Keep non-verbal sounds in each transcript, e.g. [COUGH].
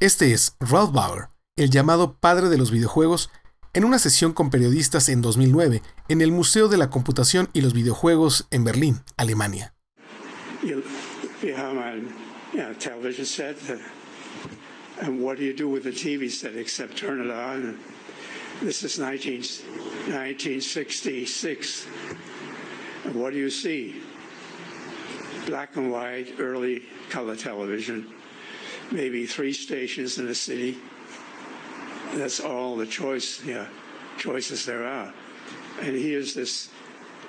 Este es Ralph Bauer, el llamado padre de los videojuegos, en una sesión con periodistas en 2009 en el Museo de la Computación y los Videojuegos en Berlín, Alemania. And what do you do with the TV set except turn it on? This is 19, 1966. And what do you see? Black and white, early color television, maybe three stations in the city. That's all the choice, yeah, choices there are. And here's this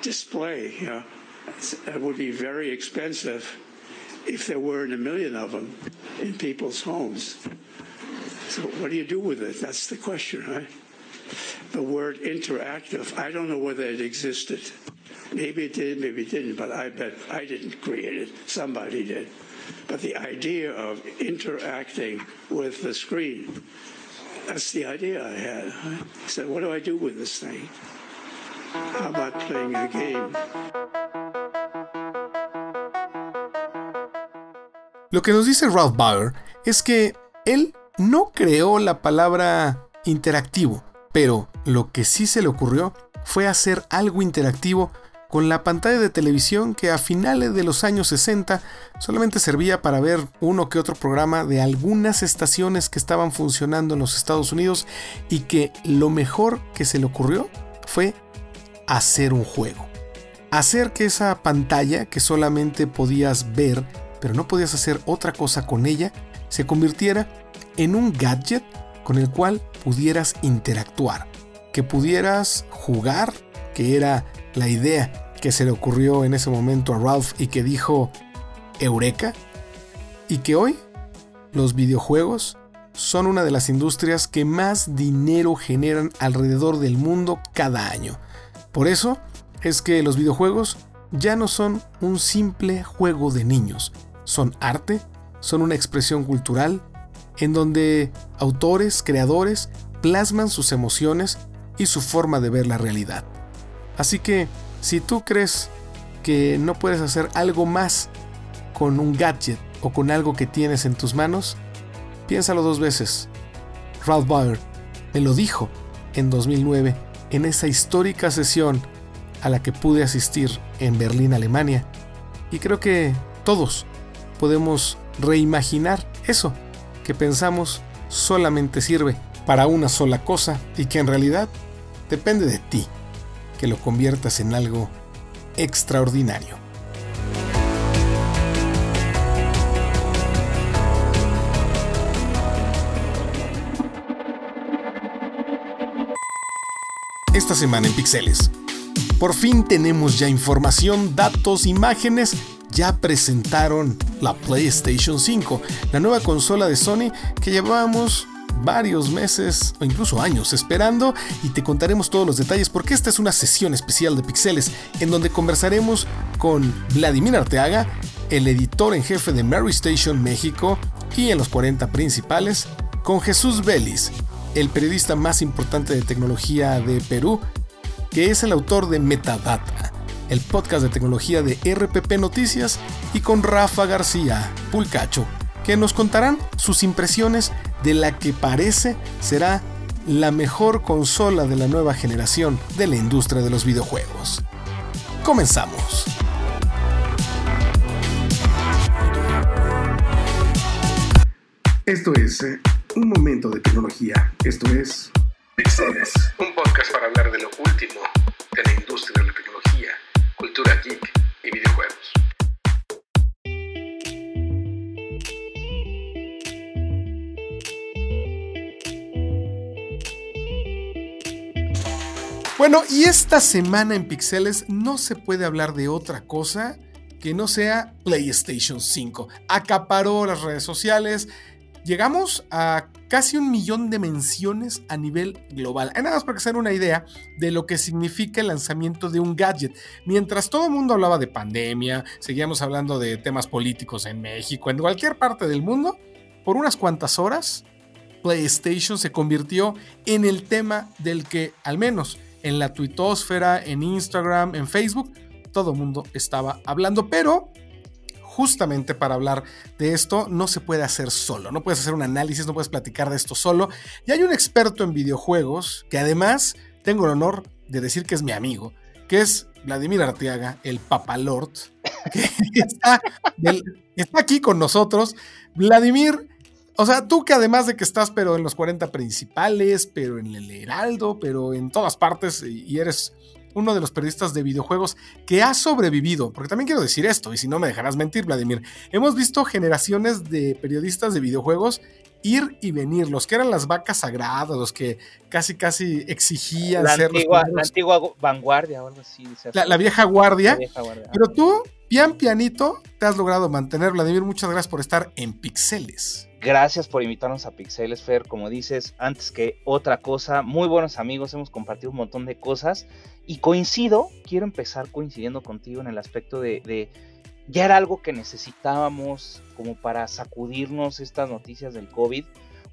display, you know, it would be very expensive if there weren't a million of them in people's homes. So what do you do with it? That's the question, right? The word interactive, I don't know whether it existed. Maybe it did, maybe it didn't, but I bet I didn't create it. Somebody did. But the idea of interacting with the screen, that's the idea I had. I said, what do I do with this thing? How about playing a game? Lo que nos dice Ralph Bauer es que él no creó la palabra interactivo, pero lo que sí se le ocurrió fue hacer algo interactivo con la pantalla de televisión que a finales de los años 60 solamente servía para ver uno que otro programa de algunas estaciones que estaban funcionando en los Estados Unidos y que lo mejor que se le ocurrió fue hacer un juego. Hacer que esa pantalla que solamente podías ver pero no podías hacer otra cosa con ella, se convirtiera en un gadget con el cual pudieras interactuar, que pudieras jugar, que era la idea que se le ocurrió en ese momento a Ralph y que dijo Eureka, y que hoy los videojuegos son una de las industrias que más dinero generan alrededor del mundo cada año. Por eso es que los videojuegos ya no son un simple juego de niños, son arte, son una expresión cultural, en donde autores, creadores, plasman sus emociones y su forma de ver la realidad. Así que, si tú crees que no puedes hacer algo más con un gadget o con algo que tienes en tus manos, piénsalo dos veces. Ralph Bauer me lo dijo en 2009 en esa histórica sesión a la que pude asistir en Berlín, Alemania. Y creo que todos podemos reimaginar eso que pensamos solamente sirve para una sola cosa y que en realidad depende de ti que lo conviertas en algo extraordinario. Esta semana en Pixeles. Por fin tenemos ya información, datos, imágenes ya presentaron la PlayStation 5, la nueva consola de Sony que llevábamos varios meses o incluso años esperando y te contaremos todos los detalles porque esta es una sesión especial de Pixeles en donde conversaremos con Vladimir Arteaga, el editor en jefe de Mary Station México y en los 40 principales, con Jesús Vélez, el periodista más importante de tecnología de Perú, que es el autor de Metadata el podcast de tecnología de RPP Noticias, y con Rafa García, Pulcacho, que nos contarán sus impresiones de la que parece será la mejor consola de la nueva generación de la industria de los videojuegos. Comenzamos. Esto es eh, un momento de tecnología. Esto es Pixeles, un podcast para hablar de lo último de la industria de la tecnología Bueno, y esta semana en Pixeles no se puede hablar de otra cosa que no sea PlayStation 5. Acaparó las redes sociales, llegamos a casi un millón de menciones a nivel global. Nada más para que se una idea de lo que significa el lanzamiento de un gadget. Mientras todo el mundo hablaba de pandemia, seguíamos hablando de temas políticos en México, en cualquier parte del mundo, por unas cuantas horas, PlayStation se convirtió en el tema del que, al menos en la tuitosfera, en Instagram, en Facebook, todo el mundo estaba hablando. Pero justamente para hablar de esto, no se puede hacer solo, no puedes hacer un análisis, no puedes platicar de esto solo. Y hay un experto en videojuegos que además tengo el honor de decir que es mi amigo, que es Vladimir Arteaga, el Papalord, que [LAUGHS] está, está aquí con nosotros. Vladimir, o sea, tú que además de que estás pero en los 40 principales, pero en el Heraldo, pero en todas partes y eres uno de los periodistas de videojuegos que ha sobrevivido, porque también quiero decir esto, y si no me dejarás mentir, Vladimir, hemos visto generaciones de periodistas de videojuegos ir y venir, los que eran las vacas sagradas, los que casi casi exigían la ser antigua, la antigua vanguardia o algo así. La, vieja guardia. Pero tú, pian pianito, te has logrado mantener. Vladimir, muchas gracias por estar en Pixeles. Gracias por invitarnos a Pixeles, Fer. Como dices, antes que otra cosa, muy buenos amigos, hemos compartido un montón de cosas y coincido, quiero empezar coincidiendo contigo en el aspecto de, ya era algo que necesitábamos como para sacudirnos estas noticias del COVID.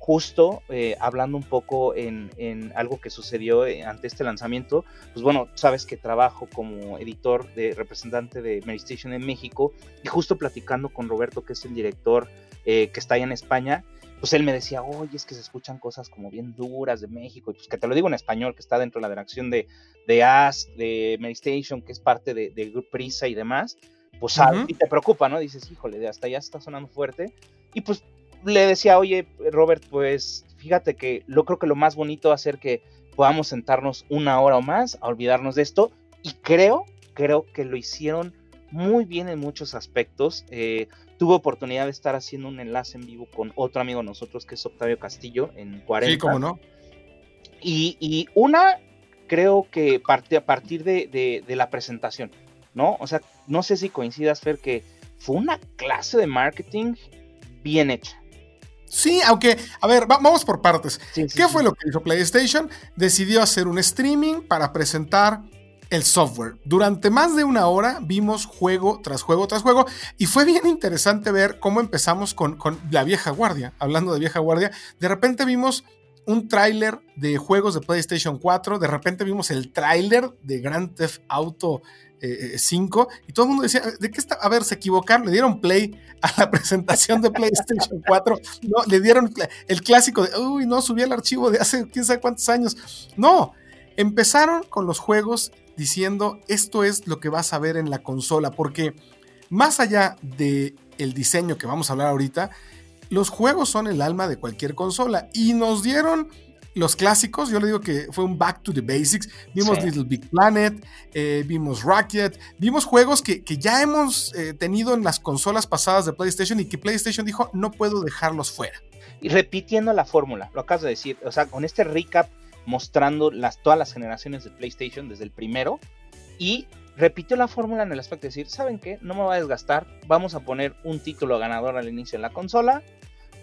Justo eh, hablando un poco en, algo que sucedió eh, ante este lanzamiento, pues bueno, sabes que trabajo como editor de representante de Medistation en México y justo platicando con Roberto, que es el director eh, que está ahí en España, pues él me decía, oye, es que se escuchan cosas como bien duras de México, y pues que te lo digo en español, que está dentro de la dirección de, de Ask, de Medistation, que es parte de, de Prisa y demás, pues y te preocupa, ¿no? Dices, híjole, de hasta ya está sonando fuerte. Y pues le decía, oye, Robert, pues fíjate que lo creo que lo más bonito va a ser que podamos sentarnos una hora o más a olvidarnos de esto, y creo, creo que lo hicieron muy bien en muchos aspectos. Eh, tuve oportunidad de estar haciendo un enlace en vivo con otro amigo de nosotros que es Octavio Castillo en 40. Sí, cómo no. Y, una, creo que parte a partir de, la presentación, ¿no? O sea, no sé si coincidas, Fer, que fue una clase de marketing bien hecha. Sí, aunque, a ver, vamos por partes. ¿Qué fue lo que hizo PlayStation? Decidió hacer un streaming para presentar el software. Durante más de una hora vimos juego tras juego tras juego y fue bien interesante ver cómo empezamos con, la vieja guardia. Hablando de vieja guardia, de repente vimos un tráiler de juegos de PlayStation 4, de repente vimos el tráiler de Grand Theft Auto 5 eh, y todo el mundo decía, ¿de qué está? A ver, se equivocaron, le dieron play a la [LAUGHS] presentación de PlayStation 4, no, le dieron el clásico de, uy, no, subí el archivo de hace quién sabe cuántos años. No, empezaron con los juegos diciendo esto es lo que vas a ver en la consola, porque más allá de diseño que vamos a hablar ahorita, los juegos son el alma de cualquier consola y nos dieron los clásicos, yo le digo que fue un back to the basics, vimos Little Big Planet, eh, vimos Rocket, vimos juegos que, ya hemos eh, tenido en las consolas pasadas de PlayStation y que PlayStation dijo no puedo dejarlos fuera. Y repitiendo la fórmula, lo acabas de decir, o sea, con este recap mostrando las, todas las generaciones de PlayStation desde el primero y repitió la fórmula en el aspecto de decir, ¿saben qué? No me va a desgastar, vamos a poner un título ganador al inicio de la consola,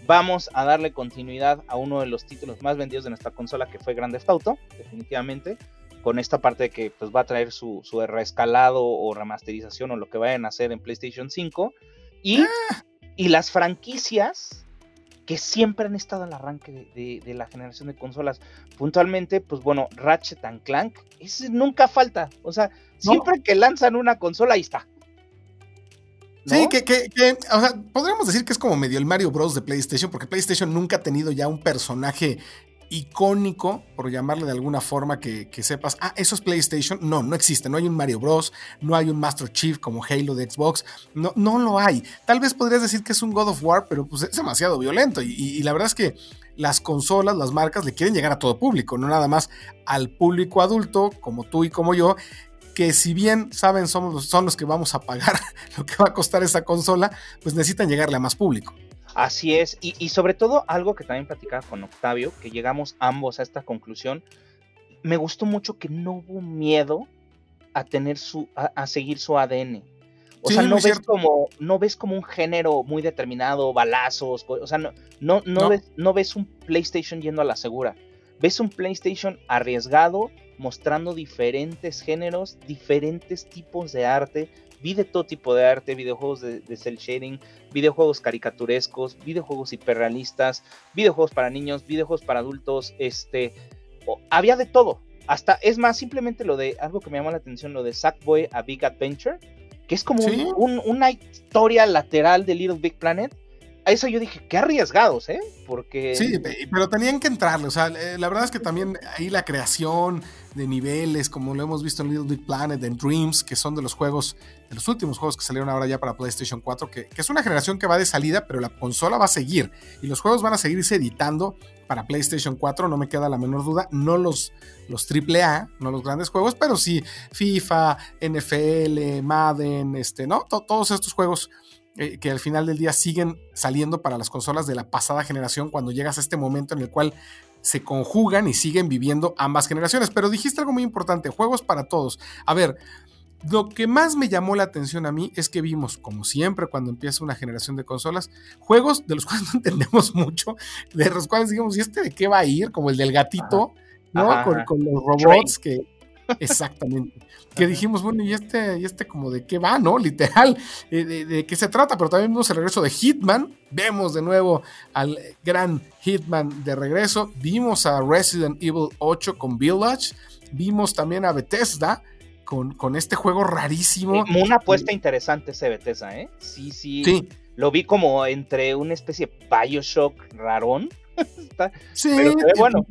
vamos a darle continuidad a uno de los títulos más vendidos de nuestra consola que fue Grand Theft Auto, definitivamente, con esta parte de que pues, va a traer su, su reescalado o remasterización o lo que vayan a hacer en PlayStation 5 y, ah. y las franquicias que siempre han estado al arranque de, la generación de consolas. Puntualmente, pues bueno, Ratchet and Clank, ese nunca falta. O sea, siempre que lanzan una consola, ahí está. Sí, que, que, que, o sea, podríamos decir que es como medio el Mario Bros. de PlayStation, porque PlayStation nunca ha tenido ya un personaje icónico, por llamarle de alguna forma, que, sepas, ah, eso es PlayStation. No, no existe. No hay un Mario Bros. No hay un Master Chief como Halo de Xbox. No, no lo hay. Tal vez podrías decir que es un God of War, pero pues es demasiado violento. Y, la verdad es que las consolas, las marcas, le quieren llegar a todo público, no nada más al público adulto, como tú y como yo, que si bien saben somos son los que vamos a pagar [LAUGHS] lo que va a costar esa consola, pues necesitan llegarle a más público. Así es, y, sobre todo algo que también platicaba con Octavio, que llegamos ambos a esta conclusión, me gustó mucho que no hubo miedo a tener su, a, seguir su ADN. O sea, no ves, como, no ves como un género muy determinado, balazos, o sea, no, no, no, Ves, no ves un PlayStation yendo a la segura. Ves un PlayStation arriesgado, mostrando diferentes géneros, diferentes tipos de arte, vi de todo tipo de arte, videojuegos de, cel shading, videojuegos caricaturescos, videojuegos hiperrealistas, videojuegos para niños, videojuegos para adultos, este, había de todo. Hasta, es más, simplemente lo de, algo que me llamó la atención, lo de Sackboy a Big Adventure, que es como una historia lateral de Little Big Planet. A eso yo dije, qué arriesgados, ¿eh? Porque... Sí, pero tenían que entrarle, o sea, eh, la verdad es que también ahí la creación, de niveles, como lo hemos visto en Little Big Planet, en Dreams, que son de los juegos, de los últimos juegos que salieron ahora ya para PlayStation 4, que, es una generación que va de salida, pero la consola va a seguir y los juegos van a seguirse editando para PlayStation 4, no me queda la menor duda, no los, los AAA, no los grandes juegos, pero sí FIFA, NFL, Madden, este, ¿no? todos estos juegos eh, que al final del día siguen saliendo para las consolas de la pasada generación cuando llegas a este momento en el cual se conjugan y siguen viviendo ambas generaciones. Pero dijiste algo muy importante, juegos para todos. A ver, lo que más me llamó la atención a mí es que vimos, como siempre cuando empieza una generación de consolas, juegos de los [LAUGHS] cuales no entendemos mucho, de los cuales digamos, ¿y este de qué va a ir? Como el del gatito, ¿no? con, los robots que Exactamente. [LAUGHS] Que dijimos, bueno, ¿y este, y este como de qué va, no? Literal, eh, de, qué se trata, pero también vimos el regreso de Hitman, vemos de nuevo al gran Hitman de regreso, vimos a Resident Evil 8 con Village, vimos también a Bethesda con, con este juego rarísimo. una apuesta interesante ese Bethesda, ¿eh? Sí, sí, sí. Lo vi como entre una especie de Bioshock rarón. [LAUGHS] sí, bueno.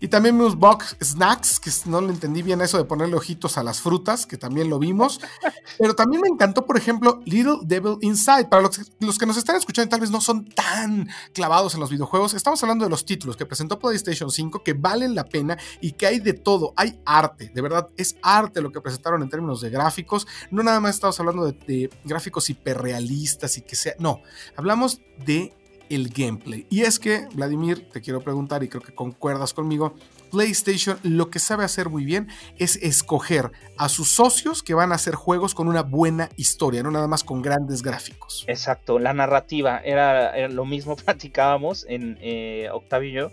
Y también vimos Box Snacks, que no le entendí bien eso de ponerle ojitos a las frutas, que también lo vimos. [LAUGHS] Pero también me encantó, por ejemplo, Little Devil Inside. Para los, los que nos están escuchando tal vez no son tan clavados en los videojuegos, estamos hablando de los títulos que presentó PlayStation 5 que valen la pena y que hay de todo. Hay arte, de verdad, es arte lo que presentaron en términos de gráficos. No nada más estamos hablando de, de gráficos hiperrealistas y que sea. No, hablamos de el gameplay. Y es que, Vladimir, te quiero preguntar y creo que concuerdas conmigo, PlayStation lo que sabe hacer muy bien es escoger a sus socios que van a hacer juegos con una buena historia, no nada más con grandes gráficos. Exacto, la narrativa era, lo mismo [LAUGHS] platicábamos en eh, Octavio y yo.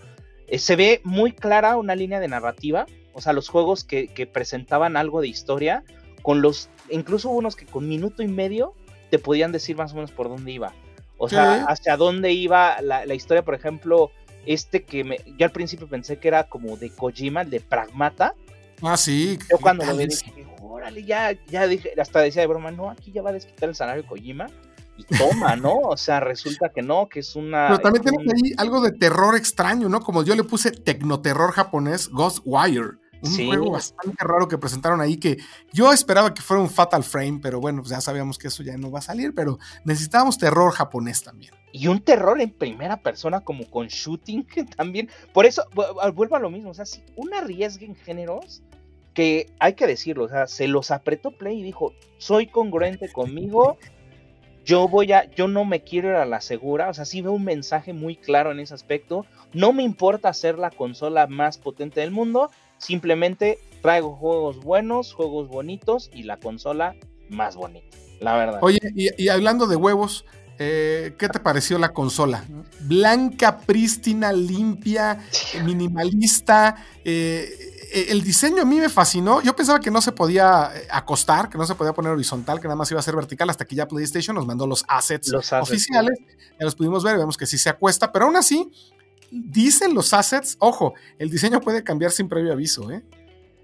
Eh, se ve muy clara una línea de narrativa, o sea, los juegos que, que presentaban algo de historia, con los, incluso unos que con minuto y medio te podían decir más o menos por dónde iba. O sea, hacia dónde iba la, historia, por ejemplo, este que me, yo al principio pensé que era como de Kojima, el de Pragmata. Ah, sí. Yo cuando lo vi dije, órale, ya, ya dije, hasta decía de broma, no, aquí ya va a desquitar el salario de Kojima. Y toma, ¿no? O sea, resulta que no, que es una. Pero también tenemos ahí algo de terror extraño, ¿no? Como yo le puse tecnoterror japonés, Ghostwire. Un juego bastante raro que presentaron ahí que yo esperaba que fuera un Fatal Frame, pero bueno, pues ya sabíamos que eso ya no va a salir, pero necesitábamos terror japonés también. Y un terror en primera persona como con shooting [LAUGHS] también. Por eso, vuelvo a lo mismo, o sea, si un arriesgue en géneros que hay que decirlo, o sea, se los apretó Play y dijo, soy congruente conmigo, yo voy a, yo no me quiero ir a la segura, o sea, sí veo un mensaje muy claro en ese aspecto, no me importa ser la consola más potente del mundo, Simplemente traigo juegos buenos, juegos bonitos y la consola más bonita, la verdad. Oye, y, hablando de huevos, eh, ¿qué te pareció la consola? Blanca, prístina, limpia, [LAUGHS] minimalista. Eh, eh, el diseño a mí me fascinó. Yo pensaba que no se podía acostar, que no se podía poner horizontal, que nada más iba a ser vertical, hasta que ya PlayStation nos mandó los assets, oficiales. Ya los pudimos ver, vemos que sí se acuesta, pero aún así dicen los assets, ojo, el diseño puede cambiar sin previo aviso, ¿eh?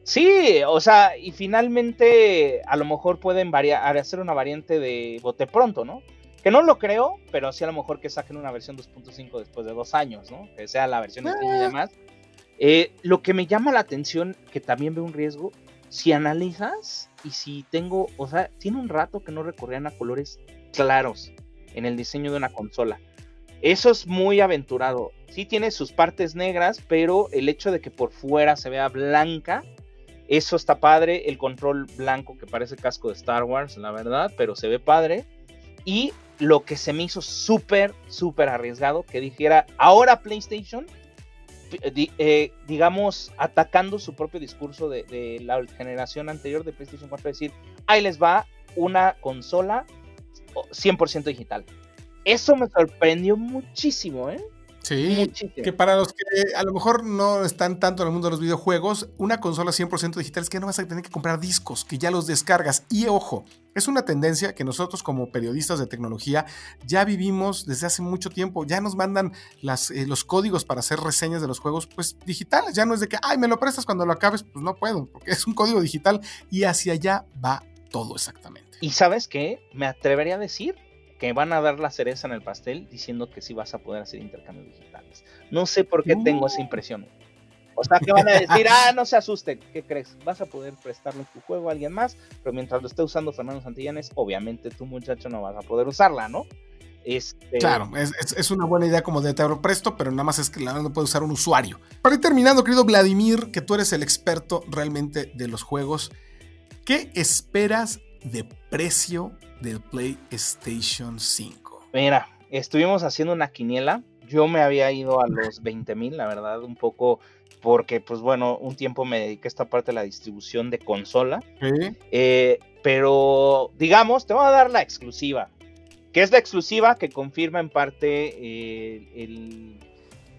Sí, o sea, y finalmente a lo mejor pueden variar, hacer una variante de bote pronto, ¿no? Que no lo creo, pero sí a lo mejor que saquen una versión 2.5 después de dos años, ¿no? Que sea la versión de y ah. demás. Eh, lo que me llama la atención, que también veo un riesgo, si analizas y si tengo, o sea, tiene un rato que no recorrían a colores claros en el diseño de una consola. Eso es muy aventurado. Sí tiene sus partes negras, pero el hecho de que por fuera se vea blanca, eso está padre. El control blanco que parece casco de Star Wars, la verdad, pero se ve padre. Y lo que se me hizo súper, súper arriesgado, que dijera, ahora PlayStation, eh, digamos, atacando su propio discurso de, de, la generación anterior de PlayStation 4, decir, ahí les va una consola 100% digital. Eso me sorprendió muchísimo, ¿eh? Sí, que para los que a lo mejor no están tanto en el mundo de los videojuegos, una consola 100% digital es que no vas a tener que comprar discos, que ya los descargas. Y ojo, es una tendencia que nosotros como periodistas de tecnología ya vivimos desde hace mucho tiempo. Ya nos mandan las, eh, los códigos para hacer reseñas de los juegos pues digitales. Ya no es de que, ay, me lo prestas cuando lo acabes, pues no puedo, porque es un código digital y hacia allá va todo exactamente. Y sabes qué, me atrevería a decir que van a dar la cereza en el pastel diciendo que sí vas a poder hacer intercambios digitales. No sé por qué tengo esa impresión. O sea, que van a decir, [LAUGHS] ah, no se asusten, ¿qué crees? Vas a poder prestarle tu juego a alguien más, pero mientras lo esté usando Fernando Santillanes, obviamente tu muchacho no vas a poder usarla, ¿no? Este... Claro, es, una buena idea como de te presto, pero nada más es que la no puede usar un usuario. Para ir terminando, querido Vladimir, que tú eres el experto realmente de los juegos, ¿qué esperas de precio del PlayStation 5? Mira, estuvimos haciendo una quiniela. Yo me había ido a los [LAUGHS] 20 mil, la verdad, un poco porque, pues bueno, un tiempo me dediqué a esta parte de la distribución de consola. Eh, pero, digamos, te voy a dar la exclusiva que es la exclusiva que confirma en parte eh,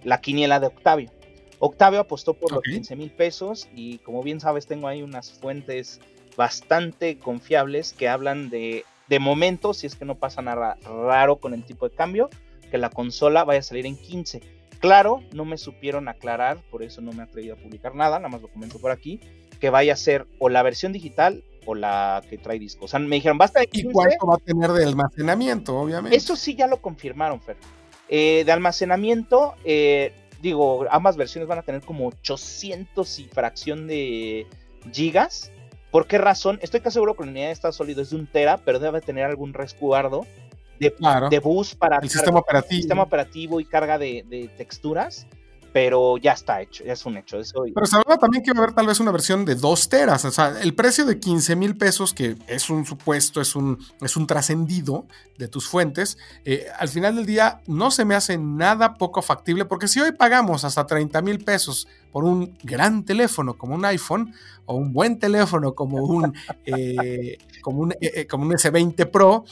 la quiniela de Octavio. Octavio apostó por los 15 mil pesos y como bien sabes tengo ahí unas fuentes bastante confiables que hablan de, de momento, si es que no pasa nada raro con el tipo de cambio, que la consola vaya a salir en 15. Claro, no me supieron aclarar, por eso no me he atrevido a publicar nada, nada más lo comento por aquí, que vaya a ser o la versión digital o la que trae disco. O sea, me dijeron, basta de ¿Y cuánto va a tener de almacenamiento, obviamente? Eso sí ya lo confirmaron, Fer. Eh, de almacenamiento, eh, digo, ambas versiones van a tener como 800 y fracción de gigas. ¿Por qué razón? Estoy casi seguro que la unidad de estado sólido es de un tera, pero debe tener algún resguardo de, de bus para el sistema operativo. sistema operativo y carga de, de texturas pero ya está hecho, ya es un hecho. Eso... Pero se habla también que va a haber tal vez una versión de 2 teras, o sea, el precio de 15 mil pesos, que es un supuesto, es un, es un trascendido de tus fuentes, eh, al final del día no se me hace nada poco factible, porque si hoy pagamos hasta 30 mil pesos por un gran teléfono como un iPhone, o un buen teléfono como un, eh, como un, eh, como un S20 Pro,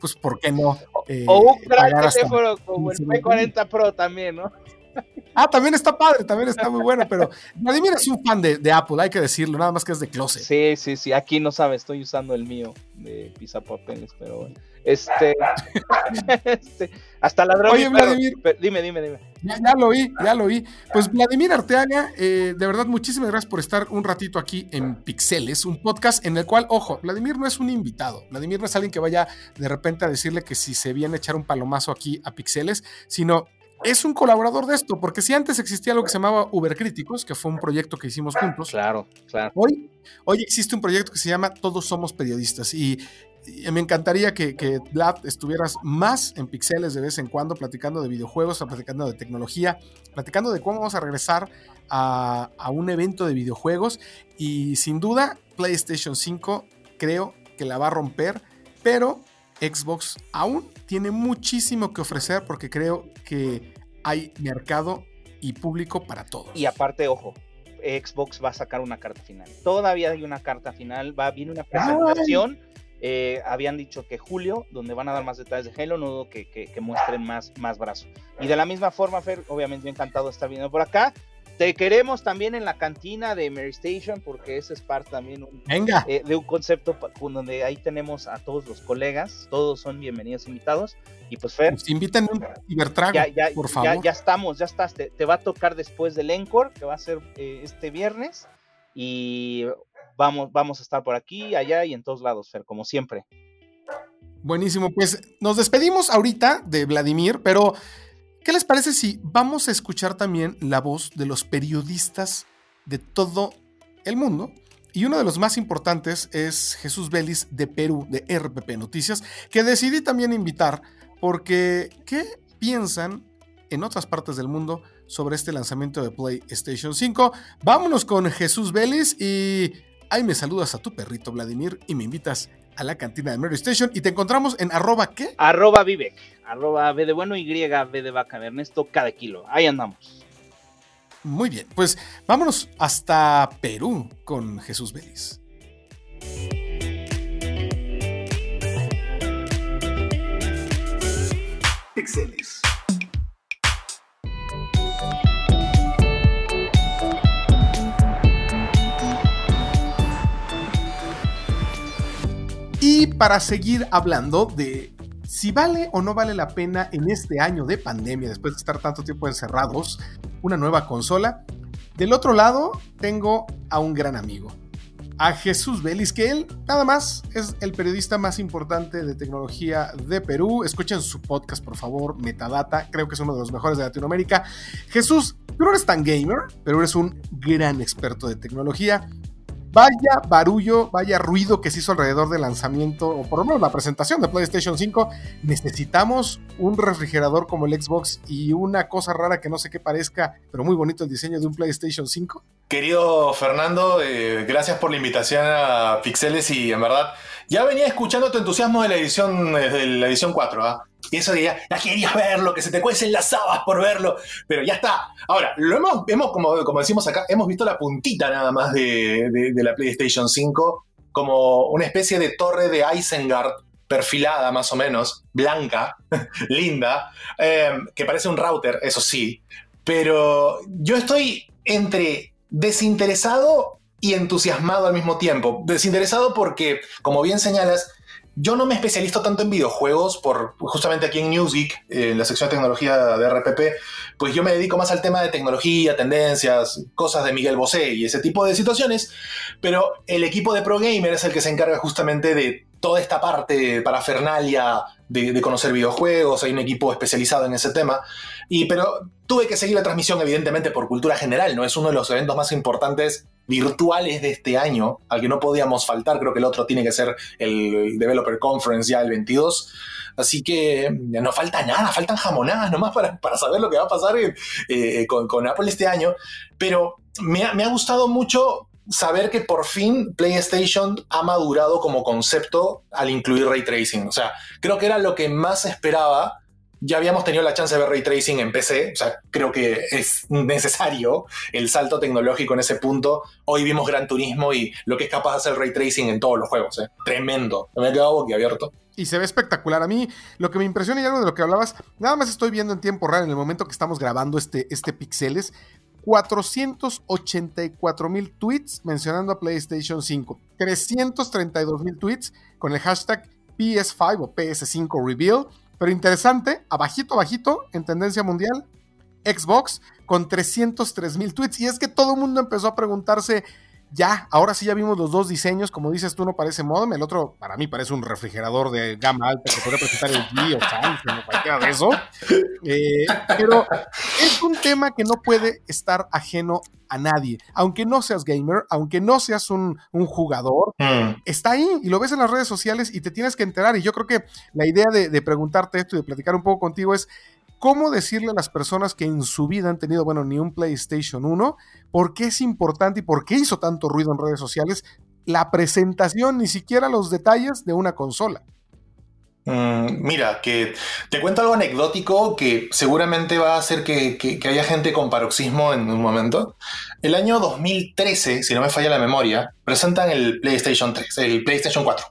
pues ¿por qué no? o un gran teléfono como el P40 Pro también, ¿no? [LAUGHS] Ah, también está padre, también está muy bueno, pero Vladimir es un fan de, Apple, hay que decirlo, nada más que es de closet. Sí, sí, sí, aquí no sabe, estoy usando el mío de pizza papeles, pero bueno. Este, [LAUGHS] este hasta la Oye, Vladimir. dime, dime, dime. Ya, lo oí, ya lo oí. Pues Vladimir Arteaga, eh, de verdad, muchísimas gracias por estar un ratito aquí en Pixeles, un podcast en el cual, ojo, Vladimir no es un invitado. Vladimir no es alguien que vaya de repente a decirle que si se viene a echar un palomazo aquí a Pixeles, sino es un colaborador de esto, porque si antes existía algo que se llamaba Uber Críticos, que fue un proyecto que hicimos juntos. Claro, claro. Hoy, hoy existe un proyecto que se llama Todos Somos Periodistas y, me encantaría que, que Vlad estuvieras más en pixeles de vez en cuando, platicando de videojuegos, platicando de tecnología, platicando de cómo vamos a regresar a, a un evento de videojuegos y sin duda PlayStation 5 creo que la va a romper, pero Xbox aún tiene muchísimo que ofrecer porque creo que hay mercado y público para todos. Y aparte, ojo, Xbox va a sacar una carta final. Todavía hay una carta final, va, viene una presentación. Eh, habían dicho que julio, donde van a dar más detalles de Halo, no dudo que, que, muestren más, más brazo. Y de la misma forma, Fer, obviamente encantado de estar viendo por acá. Te queremos también en la cantina de Mary Station, porque ese es parte también eh, de un concepto donde ahí tenemos a todos los colegas, todos son bienvenidos invitados. Y pues Fer. Pues inviten un cibertrago, por favor. Ya, estamos, ya estás. Te, va a tocar después del Encore, que va a ser eh, este viernes. Y vamos, vamos a estar por aquí, allá y en todos lados, Fer, como siempre. Buenísimo, pues nos despedimos ahorita de Vladimir, pero ¿Qué les parece si vamos a escuchar también la voz de los periodistas de todo el mundo? Y uno de los más importantes es Jesús Vélez de Perú, de RPP Noticias, que decidí también invitar porque ¿qué piensan en otras partes del mundo sobre este lanzamiento de PlayStation 5? Vámonos con Jesús Vélez y ahí me saludas a tu perrito Vladimir y me invitas a la cantina de Mary Station y te encontramos en arroba qué? Arroba Vivek, arroba B de bueno y B de vaca de Ernesto cada kilo. Ahí andamos. Muy bien, pues vámonos hasta Perú con Jesús Vélez. Pixeles. Para seguir hablando de si vale o no vale la pena en este año de pandemia, después de estar tanto tiempo encerrados, una nueva consola, del otro lado tengo a un gran amigo. a Jesús Vélez, que él nada más es el periodista más importante de tecnología de Perú. Escuchen su podcast, por favor, Metadata, creo que es uno de los mejores de Latinoamérica. Jesús, tú no eres tan gamer, pero eres un gran experto de tecnología. Vaya barullo, vaya ruido que se hizo alrededor del lanzamiento, o por lo menos la presentación de PlayStation 5. Necesitamos un refrigerador como el Xbox y una cosa rara que no sé qué parezca, pero muy bonito el diseño de un PlayStation 5. Querido Fernando, eh, gracias por la invitación a Pixeles y en verdad ya venía escuchando tu entusiasmo de la edición, de la edición 4, ¿ah? Y eso diría, ya querías verlo, que se te cuecen las habas por verlo, pero ya está. Ahora, lo hemos, hemos como, como decimos acá, hemos visto la puntita nada más de, la PlayStation 5 como una especie de torre de Isengard perfilada más o menos, blanca, [LAUGHS] linda, em, que parece un router, eso sí, pero yo estoy entre desinteresado y entusiasmado al mismo tiempo. Desinteresado porque, como bien señalas, yo no me especializo tanto en videojuegos, por justamente aquí en Newsgeek, en la sección de tecnología de RPP, pues yo me dedico más al tema de tecnología, tendencias, cosas de Miguel Bosé y ese tipo de situaciones, pero el equipo de Pro Gamer es el que se encarga justamente de toda esta parte parafernalia de, de conocer videojuegos, hay un equipo especializado en ese tema, y pero tuve que seguir la transmisión evidentemente por cultura general, ¿no? Es uno de los eventos más importantes virtuales de este año, al que no podíamos faltar, creo que el otro tiene que ser el Developer Conference ya el 22. Así que no falta nada, faltan jamonadas nomás para, para saber lo que va a pasar eh, con, Apple este año. Pero me ha, me ha gustado mucho saber que por fin PlayStation ha madurado como concepto al incluir ray tracing. O sea, creo que era lo que más esperaba ya habíamos tenido la chance de ver ray tracing en PC, o sea, creo que es necesario el salto tecnológico en ese punto. Hoy vimos Gran Turismo y lo que es capaz de hacer ray tracing en todos los juegos, ¿eh? tremendo. Me he quedado boquiabierto. Y se ve espectacular. A mí lo que me impresiona y algo de lo que hablabas, nada más estoy viendo en tiempo real en el momento que estamos grabando este, este Pixeles. 484 mil tweets mencionando a PlayStation 5, 332 mil tweets con el hashtag PS5 o PS5 Reveal pero interesante, abajito, abajito, en tendencia mundial, Xbox con 303 mil tweets. Y es que todo el mundo empezó a preguntarse ya, ahora sí ya vimos los dos diseños, como dices tú, no parece modem, el otro para mí parece un refrigerador de gama alta que podría presentar el G o Samsung o cualquiera de eso. Eh, pero es un tema que no puede estar ajeno a nadie. Aunque no seas gamer, aunque no seas un, jugador, mm. está ahí y lo ves en las redes sociales y te tienes que enterar. Y yo creo que la idea de, de preguntarte esto y de platicar un poco contigo es cómo decirle a las personas que en su vida han tenido, bueno, ni un PlayStation 1, por qué es importante y por qué hizo tanto ruido en redes sociales la presentación, ni siquiera los detalles de una consola. Mm, mira, que te cuento algo anecdótico que seguramente va a hacer que, que, haya gente con paroxismo en un momento. El año 2013, si no me falla la memoria, presentan el PlayStation 3, el PlayStation 4.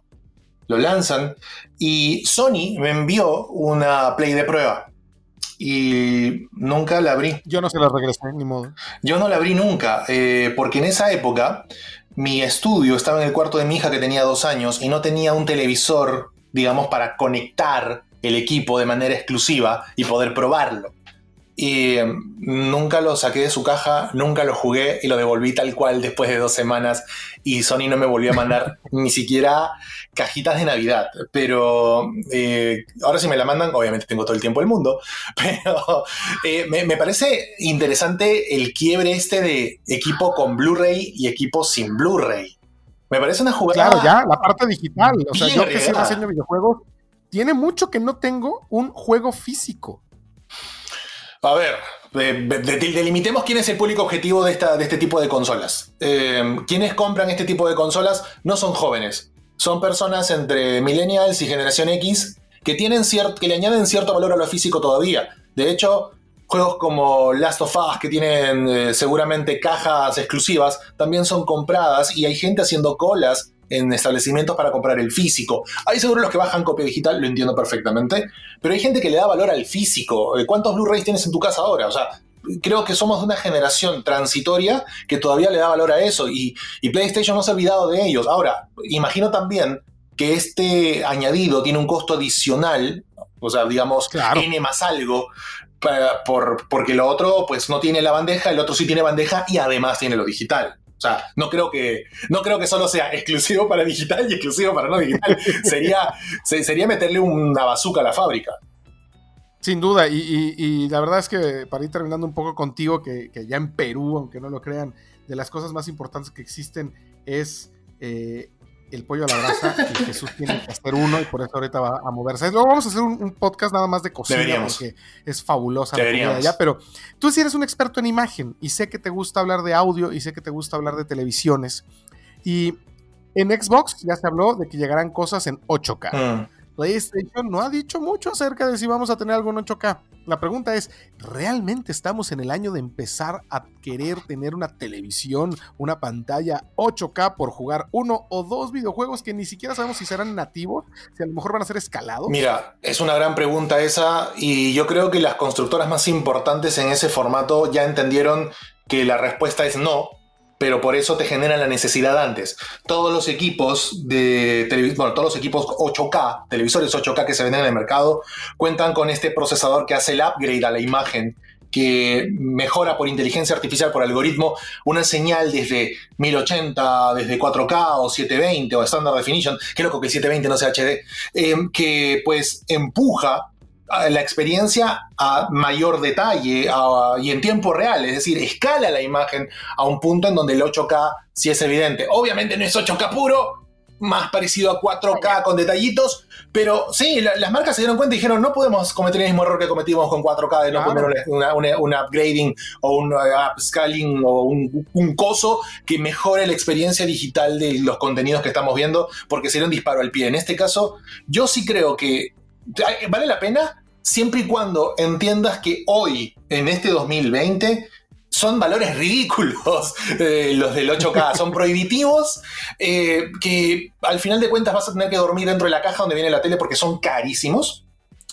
Lo lanzan y Sony me envió una Play de prueba y nunca la abrí. Yo no se la regresé, ni modo. Yo no la abrí nunca, eh, porque en esa época mi estudio estaba en el cuarto de mi hija que tenía dos años y no tenía un televisor, digamos, para conectar el equipo de manera exclusiva y poder probarlo. Y em, nunca lo saqué de su caja, nunca lo jugué y lo devolví tal cual después de dos semanas. Y Sony no me volvió a mandar [LAUGHS] ni siquiera cajitas de Navidad. Pero eh, ahora si me la mandan, obviamente tengo todo el tiempo del mundo. [LAUGHS] Pero eh, me, parece interesante el quiebre este de equipo con Blu-ray y equipo sin Blu-ray. Me parece una jugada. Claro, ya, la parte digital. O sea, yo que siempre enseño videojuegos, tiene mucho que no tengo un juego físico. A ver, delimitemos quién es el público objetivo de, esta, de este tipo de consolas. Eh, quienes compran este tipo de consolas no son jóvenes, son personas entre millennials y generación X que, tienen que le añaden cierto valor a lo físico todavía. De hecho, juegos como Last of Us, que tienen eh, seguramente cajas exclusivas, también son compradas y hay gente haciendo colas en establecimientos para comprar el físico. Hay seguro los que bajan copia digital, lo entiendo perfectamente, pero hay gente que le da valor al físico. Eh, ¿Cuántos Blu-rays tienes en tu casa ahora? O sea, creo que somos de una generación transitoria que todavía le da valor a eso y, PlayStation no se ha olvidado de ellos. Ahora, imagino también que este añadido tiene un costo adicional, o sea, digamos, N más algo, por, porque lo otro pues no tiene la bandeja, el otro sí tiene bandeja y además tiene lo digital. O sea, no creo que, no creo que solo sea exclusivo para digital y exclusivo para no digital. [LAUGHS] sería, sería meterle una bazuca a la fábrica. Sin duda, y, la verdad es que para ir terminando un poco contigo, que, ya en Perú, aunque no lo crean, de las cosas más importantes que existen es eh, el pollo a la brasa y Jesús tiene que hacer uno y por eso ahorita va a moverse. Luego vamos a hacer un, podcast nada más de cocina porque es fabulosa la comida allá, pero tú sí eres un experto en imagen y sé que te gusta hablar de audio y sé que te gusta hablar de televisiones y en Xbox ya se habló de que llegarán cosas en 8K. PlayStation no ha dicho mucho acerca de si vamos a tener algo en 8K. La pregunta es, ¿realmente estamos en el año de empezar a querer tener una televisión, una pantalla 8K por jugar uno o dos videojuegos que ni siquiera sabemos si serán nativos, si a lo mejor van a ser escalados? Mira, es una gran pregunta esa y yo creo que las constructoras más importantes en ese formato ya entendieron que la respuesta es no, pero por eso te generan la necesidad antes. Todos los equipos de bueno, todos los equipos 8K, televisores 8K que se venden en el mercado, cuentan con este procesador que hace el upgrade a la imagen que mejora por inteligencia artificial, por algoritmo, una señal desde 1080, desde 4K o 720 o Standard Definition, que loco que el 720 no sea HD, eh, que pues empuja la experiencia a mayor detalle y en tiempo real, es decir, escala la imagen a un punto en donde el 8K sí es evidente. Obviamente no es 8K puro, más parecido a 4K con detallitos, pero sí, las marcas se dieron cuenta y dijeron, no podemos cometer el mismo error que cometimos con 4K de no poner un upgrading o un uh, upscaling o un, un, coso que mejore la experiencia digital de los contenidos que estamos viendo, porque sería un disparo al pie. En este caso, yo sí creo que vale la pena siempre y cuando entiendas que hoy, en este 2020, son valores ridículos [LAUGHS] eh, los del 8K, son prohibitivos, eh, que al final de cuentas vas a tener que dormir dentro de la caja donde viene la tele porque son carísimos.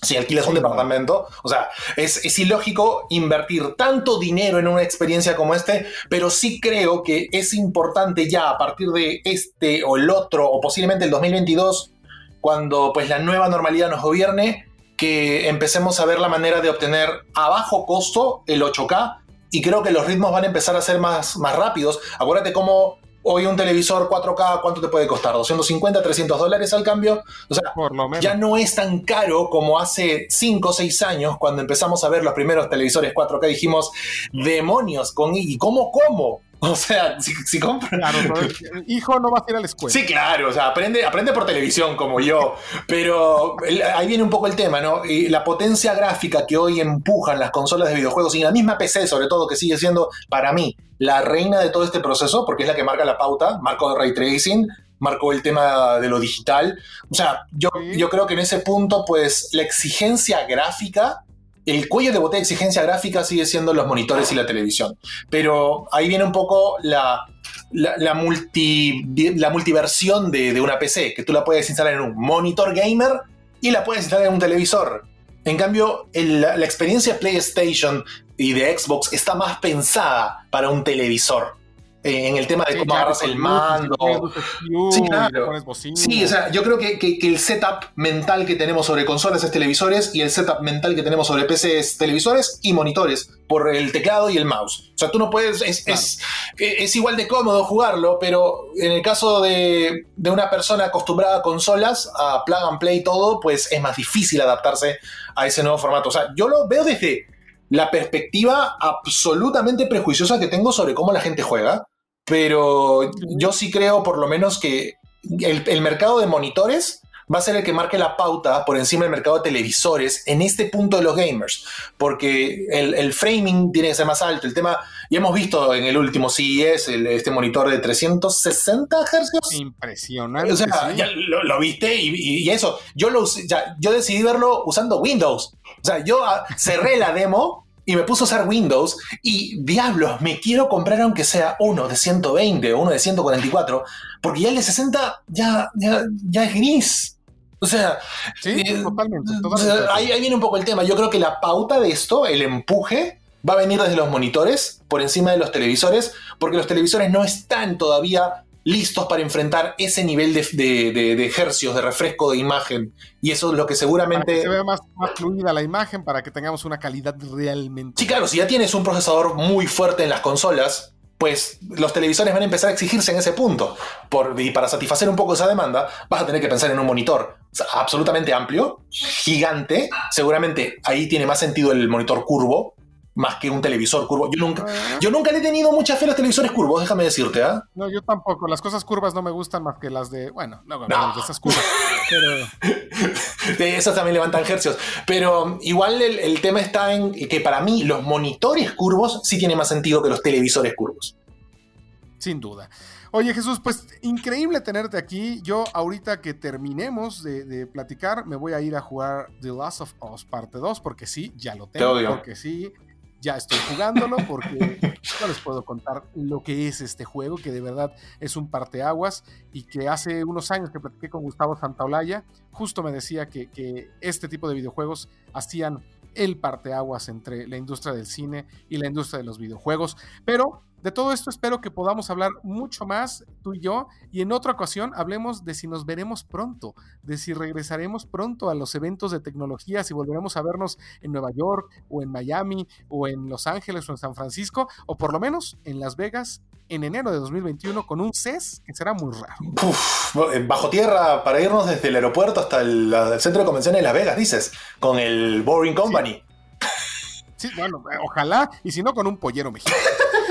Si alquilas un departamento, o sea, es, es, ilógico invertir tanto dinero en una experiencia como este, pero sí creo que es importante ya a partir de este o el otro, o posiblemente el 2022, cuando pues la nueva normalidad nos gobierne, que empecemos a ver la manera de obtener a bajo costo el 8K y creo que los ritmos van a empezar a ser más, más rápidos. Acuérdate cómo hoy un televisor 4K, ¿cuánto te puede costar? ¿250, 300 dólares al cambio? O sea, ya no es tan caro como hace 5 o 6 años cuando empezamos a ver los primeros televisores 4K. Dijimos, demonios, con, ¿y cómo, cómo? [LAUGHS] O sea, si, si Claro, [LAUGHS] hijo no va a ir a la escuela. Sí, claro, o sea, aprende, aprende por televisión como yo. Pero ahí viene un poco el tema, ¿no? Y la potencia gráfica que hoy empujan las consolas de videojuegos y la misma PC, sobre todo, que sigue siendo, para mí, la reina de todo este proceso, porque es la que marca la pauta, marco ray tracing, marcó el tema de lo digital. O sea, yo, yo creo que en ese punto, pues, la exigencia gráfica el cuello de botella de exigencia gráfica sigue siendo los monitores y la televisión. Pero ahí viene un poco la, la, multi, la multiversión de, una PC, que tú la puedes instalar en un monitor gamer y la puedes instalar en un televisor. En cambio, la, la experiencia PlayStation y de Xbox está más pensada para un televisor. Eh, en el tema de cómo agarras el mando. Sí, claro. Sí, o sea, yo creo que, el setup mental que tenemos sobre consolas es televisores y el setup mental que tenemos sobre PC es televisores y monitores por el teclado y el mouse. O sea, tú no puedes, es, es, igual de cómodo jugarlo, pero en el caso de, de una persona acostumbrada a consolas, a plug and play todo, pues es más difícil adaptarse a ese nuevo formato. O sea, yo lo veo desde la perspectiva absolutamente prejuiciosa que tengo sobre cómo la gente juega pero yo sí creo por lo menos que el, mercado de monitores va a ser el que marque la pauta por encima del mercado de televisores en este punto de los gamers, porque el, framing tiene que ser más alto. El tema, ya hemos visto en el último CES este monitor de 360 Hz. Impresionante. O sea, ya lo, viste y, eso, yo, lo, ya, yo decidí verlo usando Windows. O sea, yo ah, cerré la demo y me puso a usar Windows y diablos, me quiero comprar aunque sea uno de 120 o uno de 144, porque ya el de 60 ya, ya, es gris. O sea, sí, eh, totalmente, ahí, ahí, viene un poco el tema. Yo creo que la pauta de esto, el empuje, va a venir desde los monitores por encima de los televisores, porque los televisores no están todavía listos para enfrentar ese nivel de, de, de, hercios, de refresco de imagen. Y eso es lo que seguramente... Para que se vea más, más, fluida la imagen, para que tengamos una calidad realmente... Sí, claro, si ya tienes un procesador muy fuerte en las consolas, pues los televisores van a empezar a exigirse en ese punto. Por, y para satisfacer un poco esa demanda, vas a tener que pensar en un monitor absolutamente amplio, gigante. Seguramente ahí tiene más sentido el monitor curvo, más que un televisor curvo. Yo nunca, Ah. yo nunca le he tenido mucha fe a los televisores curvos, déjame decirte, ¿ah? No, yo tampoco. Las cosas curvas no me gustan más que las de. Bueno, no, no, No. de esas curvas. Pero. [LAUGHS] De esas también levantan hercios. Pero igual el, el tema está en que para mí los monitores curvos sí tienen más sentido que los televisores curvos. Sin duda. Oye Jesús, pues increíble tenerte aquí. Yo ahorita que terminemos de, de platicar, me voy a ir a jugar The Last of Us parte 2, porque sí, ya lo tengo. odio. Porque sí, ya estoy jugándolo, porque no les puedo contar lo que es este juego, que de verdad es un parteaguas y que hace unos años que platiqué con Gustavo Santaolalla, justo me decía que, que este tipo de videojuegos hacían el parteaguas entre la industria del cine y la industria de los videojuegos. Pero de todo esto espero que podamos hablar mucho más tú y yo y en otra ocasión hablemos de si nos veremos pronto, de si regresaremos pronto a los eventos de tecnología, si volveremos a vernos en Nueva York o en Miami o en Los Ángeles o en San Francisco o por lo menos en Las Vegas en enero de 2021 con un CES que será muy raro. Bajo tierra para irnos desde el aeropuerto hasta el, centro de convenciones de Las Vegas, dices, con el Boring Company. Bueno, eh, ojalá, y si no, con un pollero mexicano.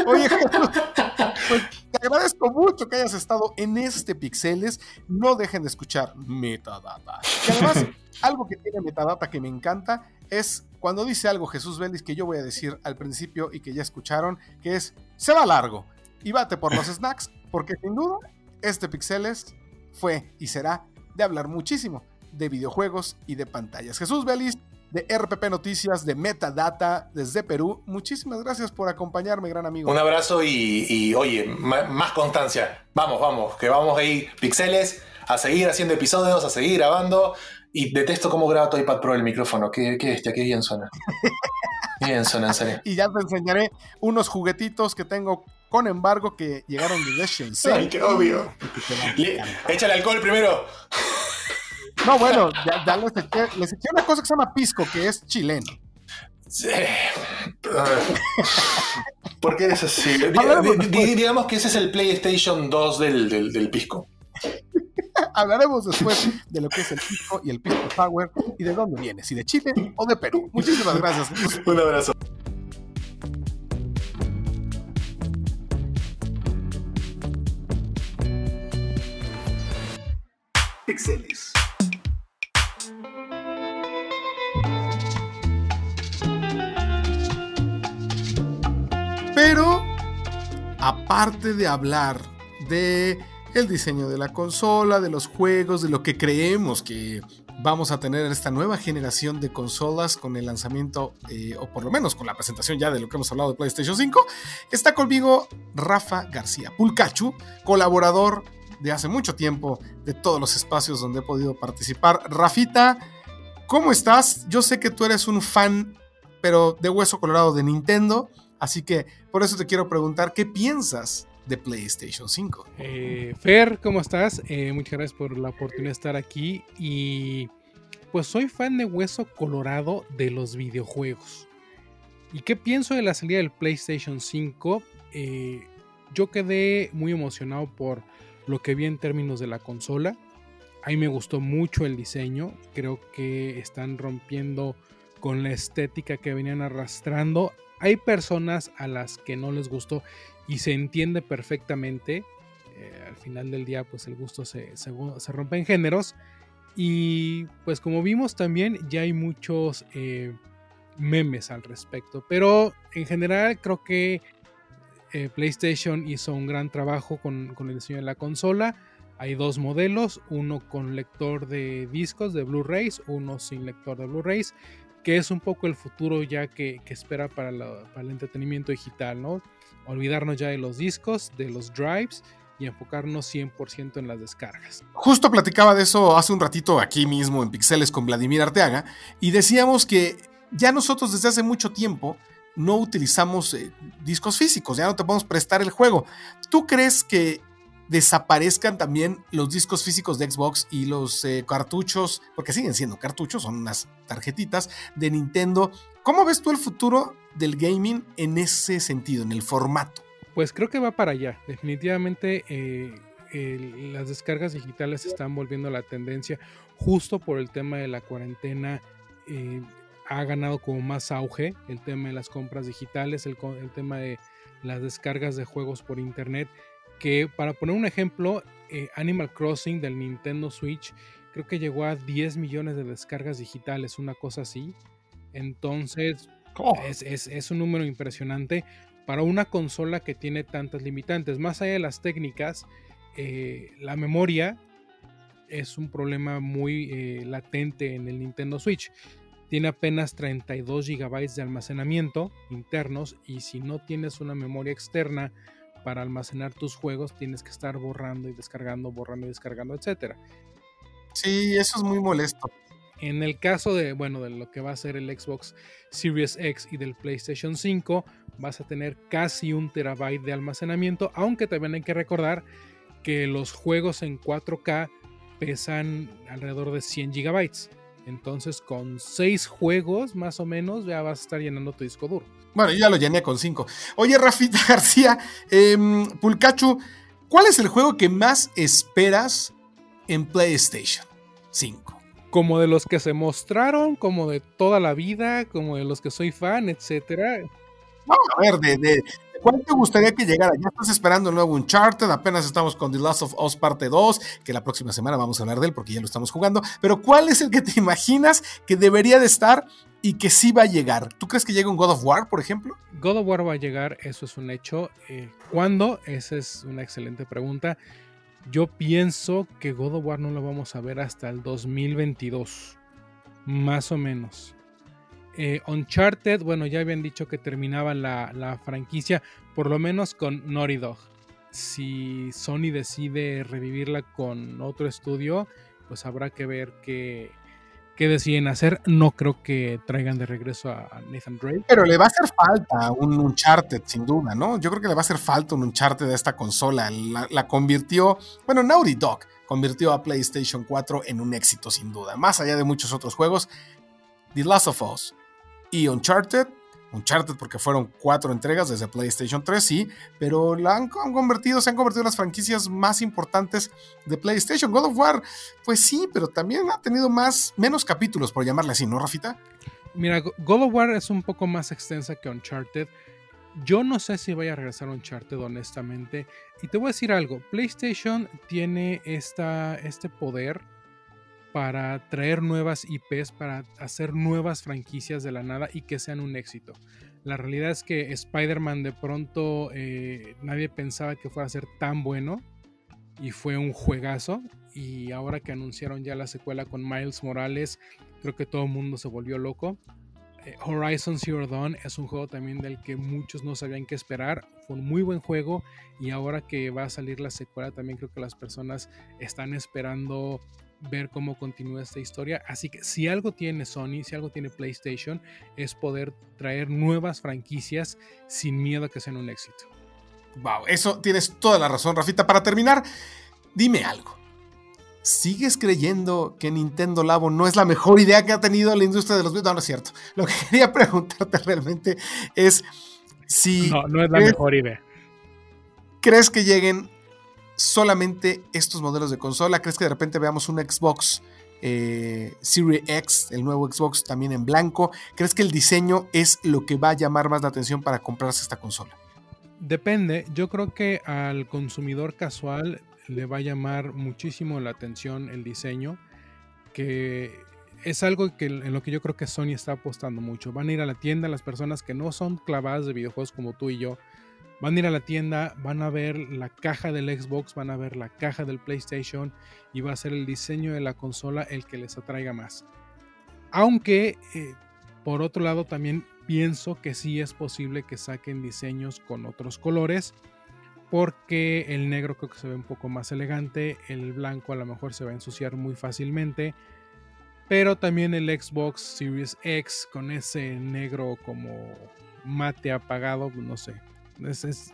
Oye, [LAUGHS] pues te agradezco mucho que hayas estado en este Pixeles. No dejen de escuchar Metadata. Y además, [LAUGHS] algo que tiene Metadata que me encanta es cuando dice algo Jesús Vélez que yo voy a decir al principio y que ya escucharon, que es, se va largo y bate por los snacks, porque sin duda, este Pixeles fue y será de hablar muchísimo de videojuegos y de pantallas. Jesús Vélez de RPP Noticias, de Metadata, desde Perú. Muchísimas gracias por acompañarme, gran amigo. Un abrazo y, y, oye, más constancia. Vamos, vamos, que vamos a ir pixeles, a seguir haciendo episodios, a seguir grabando. Y detesto cómo graba tu iPad Pro el micrófono. Qué, qué bestia, qué bien suena. Bien suena, en serio. [LAUGHS] Y ya te enseñaré unos juguetitos que tengo con embargo que llegaron desde Shenzhen. Ay, qué obvio. Le- échale alcohol primero. No, bueno, ya, ya les, eché, les eché una cosa que se llama pisco, que es chileno. Sí. ¿Por qué eres así? [LAUGHS] Di- Hablaremos di- después. di- digamos que ese es el PlayStation 2 del, del, del pisco. [LAUGHS] Hablaremos después de lo que es el pisco y el pisco power y de dónde viene, si de Chile o de Perú. Muchísimas gracias. Un abrazo. Pixeles. Pero, aparte de hablar de el diseño de la consola, de los juegos, de lo que creemos que vamos a tener esta nueva generación de consolas con el lanzamiento, eh, o por lo menos con la presentación ya de lo que hemos hablado de PlayStation 5, está conmigo Rafa García Pulcachu, colaborador de hace mucho tiempo de todos los espacios donde he podido participar. Rafita, ¿cómo estás? Yo sé que tú eres un fan, pero de hueso colorado de Nintendo. Así que por eso te quiero preguntar, ¿qué piensas de PlayStation 5? Eh, Fer, ¿cómo estás? Eh, muchas gracias por la oportunidad de estar aquí. Y pues soy fan de Hueso Colorado de los videojuegos. ¿Y qué pienso de la salida del PlayStation 5? Eh, yo quedé muy emocionado por lo que vi en términos de la consola. A mí me gustó mucho el diseño. Creo que están rompiendo con la estética que venían arrastrando. Hay personas a las que no les gustó y se entiende perfectamente. Eh, al final del día, pues el gusto se, se, rompe en géneros. Y pues como vimos también, ya hay muchos eh, memes al respecto. Pero en general creo que eh, PlayStation hizo un gran trabajo con, con, el diseño de la consola. Hay dos modelos, uno con lector de discos de Blu-rays, uno sin lector de Blu-rays, que es un poco el futuro ya que, que espera para, para el entretenimiento digital, ¿no? olvidarnos ya de los discos, de los drives y enfocarnos 100% en las descargas. Justo platicaba de eso hace un ratito aquí mismo en Pixeles con Vladimir Arteaga y decíamos que ya nosotros desde hace mucho tiempo no utilizamos eh, discos físicos, ya no te podemos prestar el juego. ¿Tú crees que desaparezcan también los discos físicos de Xbox y los eh, cartuchos, porque siguen siendo cartuchos, son unas tarjetitas de Nintendo? ¿Cómo ves tú el futuro del gaming en ese sentido, en el formato? Pues creo que va para allá. Definitivamente eh, las descargas digitales están volviendo la tendencia justo por el tema de la cuarentena. eh, ha ganado como más auge el tema de las compras digitales, el tema de las descargas de juegos por internet. Que para poner un ejemplo, eh, Animal Crossing del Nintendo Switch creo que llegó a 10 millones de descargas digitales, una cosa así. Entonces, Oh, es, es- es un número impresionante para una consola que tiene tantas limitantes. Más allá de las técnicas, eh, la memoria es un problema muy eh, latente en el Nintendo Switch. Tiene apenas 32 GB de almacenamiento internos y si no tienes una memoria externa para almacenar tus juegos, tienes que estar borrando y descargando, borrando y descargando, etcétera. sí, eso es muy molesto. En el caso de, bueno, de lo que va a ser el Xbox Series X y del PlayStation 5, vas a tener casi un terabyte de almacenamiento, aunque también hay que recordar que los juegos en 4K pesan alrededor de 100 gigabytes. Entonces, con 6 juegos más o menos, ya vas a estar llenando tu disco duro. Bueno, yo ya lo llené con 5. Oye, Rafita [LAUGHS] García, em, Pulcachu, ¿cuál es el juego que más esperas en PlayStation 5? Como de los que se mostraron, como de toda la vida, como de los que soy fan, etcétera. No, a ver, de, de- de cuál te gustaría que llegara? Ya estás esperando el nuevo Uncharted, apenas estamos con The Last of Us parte 2, que la próxima semana vamos a hablar de él porque ya lo estamos jugando, pero ¿cuál es el que te imaginas que debería de estar y que sí va a llegar? ¿Tú crees que llegue un God of War, por ejemplo? God of War va a llegar, eso es un hecho. Eh, ¿Cuándo? Esa es una excelente pregunta. Yo pienso que God of War no lo vamos a ver hasta el 2022, más o menos. Eh, Uncharted, bueno, ya habían dicho que terminaba la, la franquicia, por lo menos con Naughty Dog. Si Sony decide revivirla con otro estudio, pues habrá que ver qué, qué deciden hacer. No creo que traigan de regreso a a Nathan Drake. Pero le va a hacer falta un Uncharted, sin duda, ¿no? Yo creo que le va a hacer falta un Uncharted a esta consola. La, la convirtió, bueno, Naughty Dog convirtió a PlayStation 4 en un éxito, sin duda. Más allá de muchos otros juegos, The Last of Us y Uncharted. Uncharted porque fueron cuatro entregas desde PlayStation 3, sí, pero la han con- convertido, se han convertido en las franquicias más importantes de PlayStation. God of War, pues sí, pero también ha tenido más, menos capítulos, por llamarle así, ¿no, Rafita? Mira, Go- God of War es un poco más extensa que Uncharted. Yo no sé si vaya a regresar a Uncharted, honestamente. Y te voy a decir algo: PlayStation tiene esta, este poder para traer nuevas IPs, para hacer nuevas franquicias de la nada y que sean un éxito. La realidad es que Spider-Man de pronto eh, nadie pensaba que fuera a ser tan bueno y fue un juegazo. Y ahora que anunciaron ya la secuela con Miles Morales, creo que todo el mundo se volvió loco. Eh, Horizon Zero Dawn es un juego también del que muchos no sabían qué esperar. Fue un muy buen juego y ahora que va a salir la secuela también creo que las personas están esperando ver cómo continúa esta historia. Así que si algo tiene Sony, si algo tiene PlayStation, es poder traer nuevas franquicias sin miedo a que sean un éxito. Wow, eso tienes toda la razón, Rafita. Para terminar, dime algo. ¿Sigues creyendo que Nintendo Labo no es la mejor idea que ha tenido la industria de los videojuegos? No, no es cierto. Lo que [LAUGHS] quería preguntarte realmente es si No, no es la ¿crees- mejor idea. crees que lleguen solamente estos modelos de consola. ¿Crees que de repente veamos un Xbox eh, Series X, el nuevo Xbox también en blanco? ¿Crees que el diseño es lo que va a llamar más la atención para comprarse esta consola? Depende, yo creo que al consumidor casual le va a llamar muchísimo la atención el diseño, que es algo que, en lo que yo creo que Sony está apostando mucho. Van a ir a la tienda las personas que no son clavadas de videojuegos como tú y yo. Van a ir a la tienda, van a ver la caja del Xbox, van a ver la caja del PlayStation y va a ser el diseño de la consola el que les atraiga más. Aunque, eh, por otro lado, también pienso que sí es posible que saquen diseños con otros colores. Porque el negro creo que se ve un poco más elegante. El blanco a lo mejor se va a ensuciar muy fácilmente. Pero también el Xbox Series X con ese negro como mate apagado, no sé. Es, es-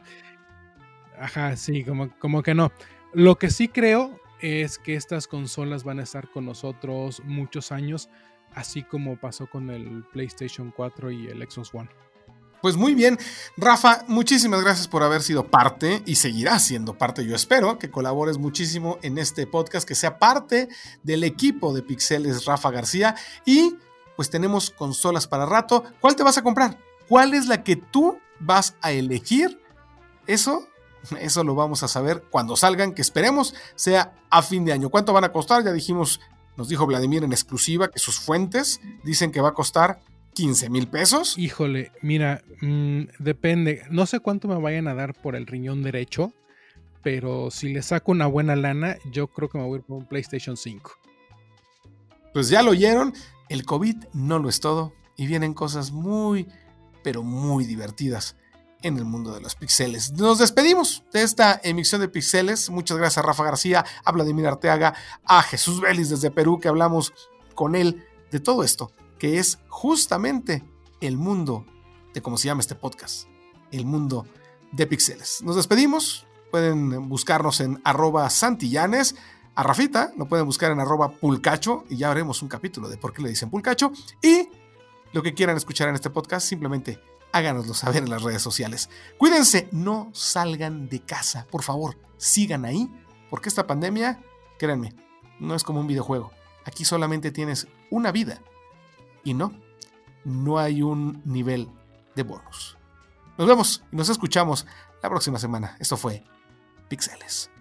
Ajá, sí, como, como que no. Lo que sí creo es que estas consolas van a estar con nosotros muchos años, así como pasó con el PlayStation 4 y el Xbox One. Pues muy bien, Rafa, muchísimas gracias por haber sido parte y seguirás siendo parte. Yo espero que colabores muchísimo en este podcast, que sea parte del equipo de Pixeles Rafa García y pues tenemos consolas para rato. ¿Cuál te vas a comprar? ¿Cuál es la que tú vas a elegir? Eso, eso lo vamos a saber cuando salgan, que esperemos sea a fin de año. ¿Cuánto van a costar? Ya dijimos, nos dijo Vladimir en exclusiva que sus fuentes dicen que va a costar 15 mil pesos. Híjole, mira, mm, depende. No sé cuánto me vayan a dar por el riñón derecho, pero si le saco una buena lana, yo creo que me voy a ir por un PlayStation 5. Pues ya lo oyeron, el COVID no lo es todo y vienen cosas muy, pero muy divertidas en el mundo de los pixeles. Nos despedimos de esta emisión de pixeles. Muchas gracias a Rafa García, a Vladimir Arteaga, a Jesús Vélez desde Perú, que hablamos con él de todo esto que es justamente el mundo de cómo se llama este podcast, el mundo de pixeles. Nos despedimos, pueden buscarnos en arroba santillanes, a Rafita lo pueden buscar en arroba pulcacho y ya haremos un capítulo de por qué le dicen pulcacho y lo que quieran escuchar en este podcast simplemente háganoslo saber en las redes sociales. Cuídense, no salgan de casa, por favor, sigan ahí, porque esta pandemia, créanme, no es como un videojuego. Aquí solamente tienes una vida y no, no hay un nivel de bonus. Nos vemos y nos escuchamos la próxima semana. Esto fue Pixeles.